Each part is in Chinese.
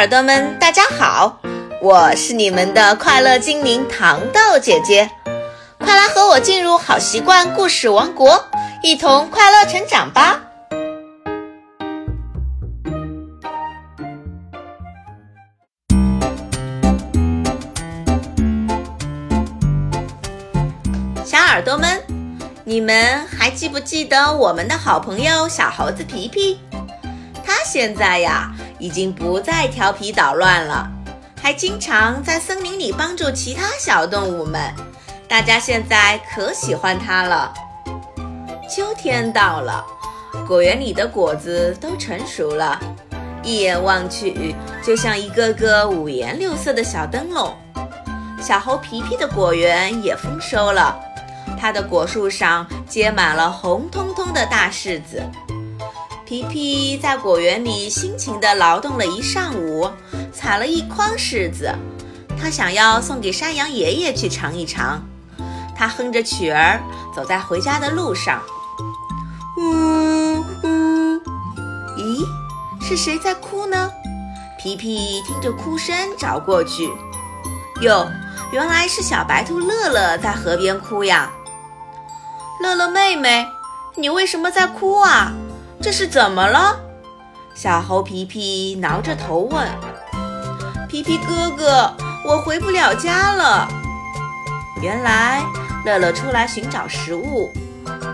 耳朵们，大家好，我是你们的快乐精灵糖豆姐姐，快来和我进入好习惯故事王国，一同快乐成长吧！小耳朵们，你们还记不记得我们的好朋友小猴子皮皮？他现在呀，已经不再调皮捣乱了，还经常在森林里帮助其他小动物们。大家现在可喜欢它了。秋天到了，果园里的果子都成熟了，一眼望去，就像一个个五颜六色的小灯笼。小猴皮皮的果园也丰收了，它的果树上结满了红彤彤的大柿子。皮皮在果园里辛勤地劳动了一上午，采了一筐柿子，他想要送给山羊爷爷去尝一尝。他哼着曲儿走在回家的路上，呜呜，咦，是谁在哭呢？皮皮听着哭声找过去，哟，原来是小白兔乐乐在河边哭呀。乐乐妹妹，你为什么在哭啊？这是怎么了？小猴皮皮挠着头问。皮皮哥哥，我回不了家了。原来乐乐出来寻找食物，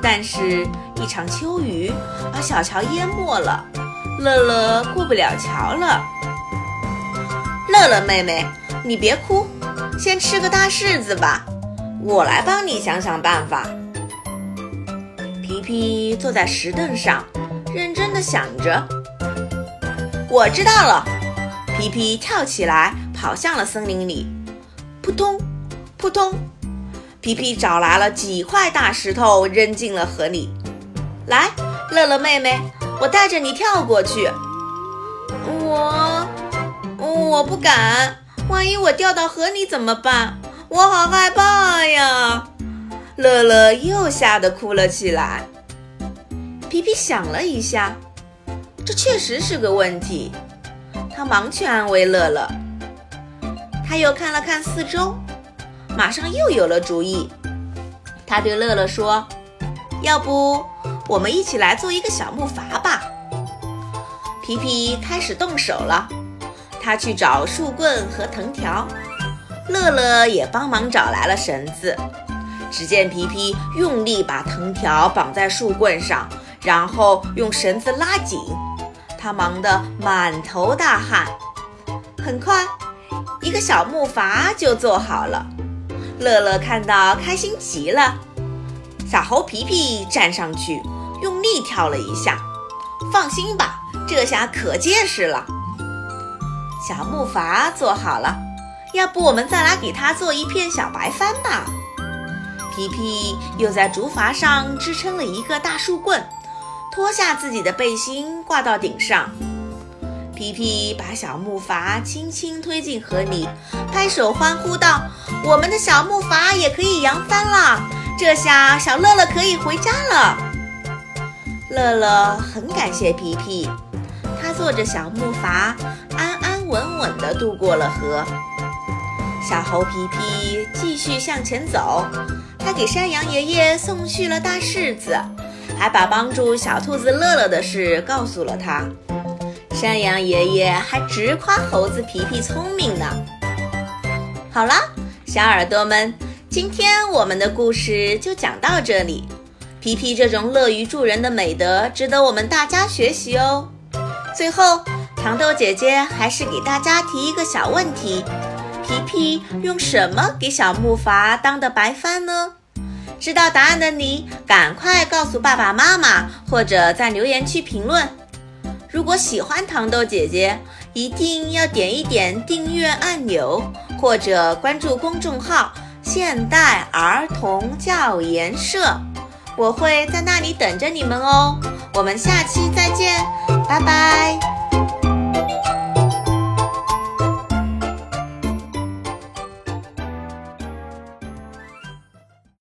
但是一场秋雨把小桥淹没了，乐乐过不了桥了。乐乐妹妹，你别哭，先吃个大柿子吧，我来帮你想想办法。皮皮坐在石凳上，认真地想着。我知道了，皮皮跳起来，跑向了森林里。扑通，扑通，皮皮找来了几块大石头，扔进了河里。来，乐乐妹妹，我带着你跳过去。我，我不敢，万一我掉到河里怎么办？我好害怕呀！乐乐又吓得哭了起来。皮皮想了一下，这确实是个问题。他忙去安慰乐乐。他又看了看四周，马上又有了主意。他对乐乐说：“要不我们一起来做一个小木筏吧？”皮皮开始动手了。他去找树棍和藤条，乐乐也帮忙找来了绳子。只见皮皮用力把藤条绑在树棍上，然后用绳子拉紧。他忙得满头大汗。很快，一个小木筏就做好了。乐乐看到，开心极了。小猴皮皮站上去，用力跳了一下。放心吧，这下可结实了。小木筏做好了，要不我们再来给它做一片小白帆吧？皮皮又在竹筏上支撑了一个大树棍，脱下自己的背心挂到顶上。皮皮把小木筏轻轻推进河里，拍手欢呼道：“我们的小木筏也可以扬帆了！这下小乐乐可以回家了。”乐乐很感谢皮皮，他坐着小木筏，安安稳稳地渡过了河。小猴皮皮继续向前走，他给山羊爷爷送去了大柿子，还把帮助小兔子乐乐的事告诉了他。山羊爷爷还直夸猴子皮皮聪明呢。好啦，小耳朵们，今天我们的故事就讲到这里。皮皮这种乐于助人的美德，值得我们大家学习哦。最后，糖豆姐姐还是给大家提一个小问题：皮皮用什么给小木筏当的白帆呢？知道答案的你，赶快告诉爸爸妈妈，或者在留言区评论。如果喜欢糖豆姐姐，一定要点一点订阅按钮，或者关注公众号“现代儿童教研社”。我会在那里等着你们哦，我们下期再见，拜拜。